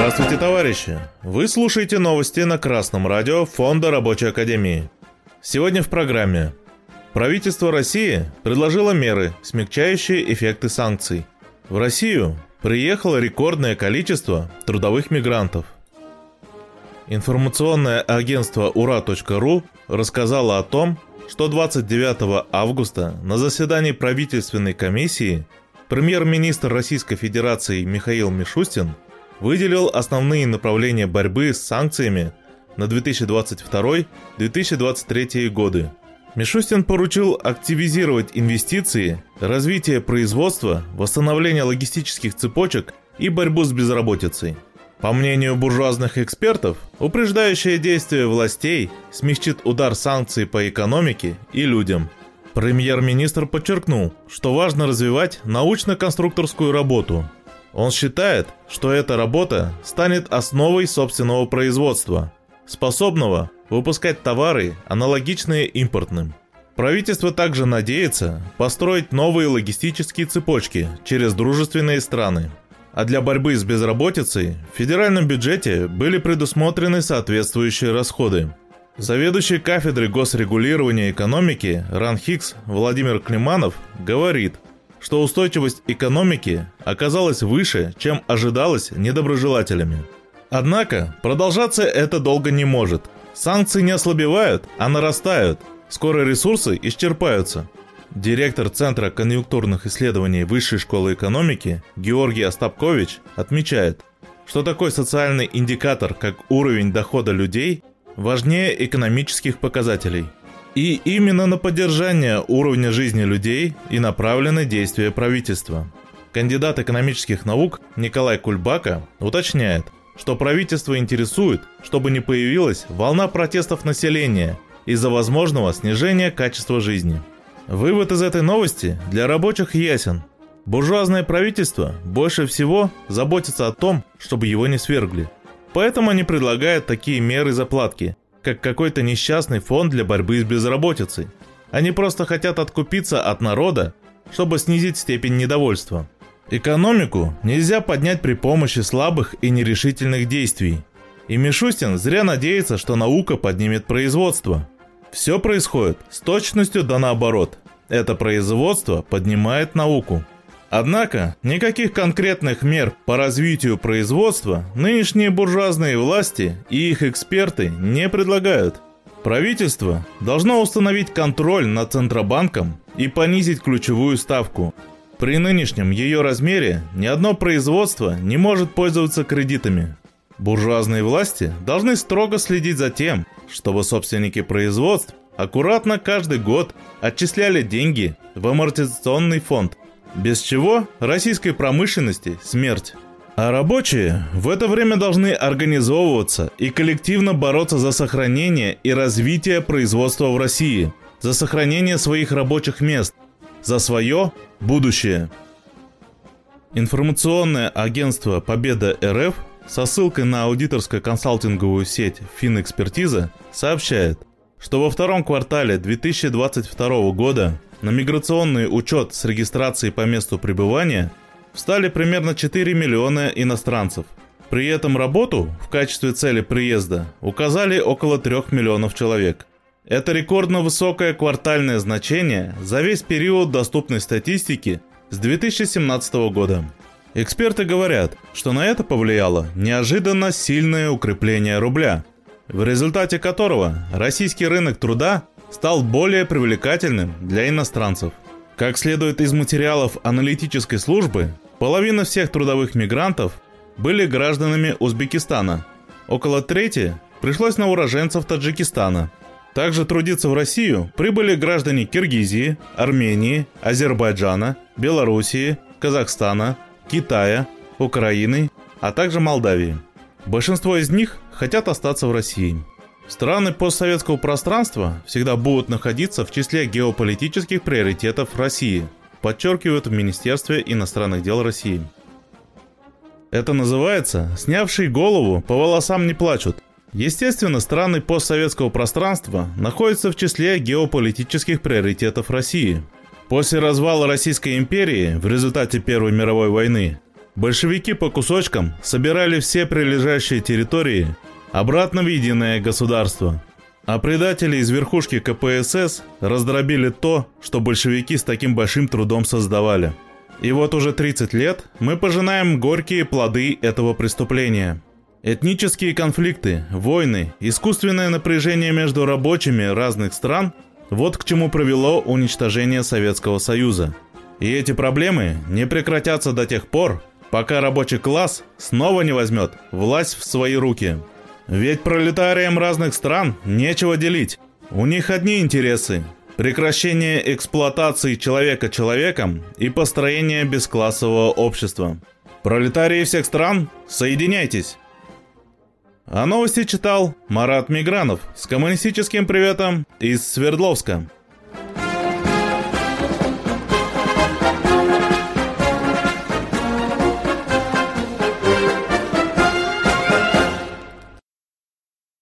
Здравствуйте, товарищи! Вы слушаете новости на Красном радио Фонда Рабочей Академии. Сегодня в программе. Правительство России предложило меры, смягчающие эффекты санкций. В Россию приехало рекордное количество трудовых мигрантов. Информационное агентство ура.ру рассказало о том, что 29 августа на заседании правительственной комиссии премьер-министр Российской Федерации Михаил Мишустин выделил основные направления борьбы с санкциями на 2022-2023 годы. Мишустин поручил активизировать инвестиции, развитие производства, восстановление логистических цепочек и борьбу с безработицей. По мнению буржуазных экспертов, упреждающее действие властей смягчит удар санкций по экономике и людям. Премьер-министр подчеркнул, что важно развивать научно-конструкторскую работу. Он считает, что эта работа станет основой собственного производства, способного выпускать товары, аналогичные импортным. Правительство также надеется построить новые логистические цепочки через дружественные страны. А для борьбы с безработицей в федеральном бюджете были предусмотрены соответствующие расходы. Заведующий кафедрой госрегулирования экономики РАН Хикс Владимир Климанов говорит, что устойчивость экономики оказалась выше, чем ожидалось недоброжелателями. Однако продолжаться это долго не может – Санкции не ослабевают, а нарастают. Скоро ресурсы исчерпаются. Директор Центра конъюнктурных исследований Высшей школы экономики Георгий Остапкович отмечает, что такой социальный индикатор, как уровень дохода людей, важнее экономических показателей. И именно на поддержание уровня жизни людей и направлены действия правительства. Кандидат экономических наук Николай Кульбака уточняет – что правительство интересует, чтобы не появилась волна протестов населения из-за возможного снижения качества жизни. Вывод из этой новости для рабочих ясен. Буржуазное правительство больше всего заботится о том, чтобы его не свергли. Поэтому они предлагают такие меры заплатки, как какой-то несчастный фонд для борьбы с безработицей. Они просто хотят откупиться от народа, чтобы снизить степень недовольства. Экономику нельзя поднять при помощи слабых и нерешительных действий. И Мишустин зря надеется, что наука поднимет производство. Все происходит с точностью да наоборот. Это производство поднимает науку. Однако, никаких конкретных мер по развитию производства нынешние буржуазные власти и их эксперты не предлагают. Правительство должно установить контроль над Центробанком и понизить ключевую ставку – при нынешнем ее размере ни одно производство не может пользоваться кредитами. Буржуазные власти должны строго следить за тем, чтобы собственники производств аккуратно каждый год отчисляли деньги в амортизационный фонд, без чего российской промышленности смерть. А рабочие в это время должны организовываться и коллективно бороться за сохранение и развитие производства в России, за сохранение своих рабочих мест – за свое будущее. Информационное агентство «Победа РФ» со ссылкой на аудиторско-консалтинговую сеть «Финэкспертиза» сообщает, что во втором квартале 2022 года на миграционный учет с регистрацией по месту пребывания встали примерно 4 миллиона иностранцев. При этом работу в качестве цели приезда указали около 3 миллионов человек. Это рекордно высокое квартальное значение за весь период доступной статистики с 2017 года. Эксперты говорят, что на это повлияло неожиданно сильное укрепление рубля, в результате которого российский рынок труда стал более привлекательным для иностранцев. Как следует из материалов аналитической службы, половина всех трудовых мигрантов были гражданами Узбекистана, около трети пришлось на уроженцев Таджикистана – также трудиться в Россию прибыли граждане Киргизии, Армении, Азербайджана, Белоруссии, Казахстана, Китая, Украины, а также Молдавии. Большинство из них хотят остаться в России. Страны постсоветского пространства всегда будут находиться в числе геополитических приоритетов России, подчеркивают в Министерстве иностранных дел России. Это называется «снявший голову по волосам не плачут», Естественно, страны постсоветского пространства находятся в числе геополитических приоритетов России. После развала Российской империи в результате Первой мировой войны большевики по кусочкам собирали все прилежащие территории обратно в единое государство. А предатели из верхушки КПСС раздробили то, что большевики с таким большим трудом создавали. И вот уже 30 лет мы пожинаем горькие плоды этого преступления. Этнические конфликты, войны, искусственное напряжение между рабочими разных стран – вот к чему привело уничтожение Советского Союза. И эти проблемы не прекратятся до тех пор, пока рабочий класс снова не возьмет власть в свои руки. Ведь пролетариям разных стран нечего делить. У них одни интересы – прекращение эксплуатации человека человеком и построение бесклассового общества. Пролетарии всех стран, соединяйтесь! А новости читал Марат Мигранов с коммунистическим приветом из Свердловска.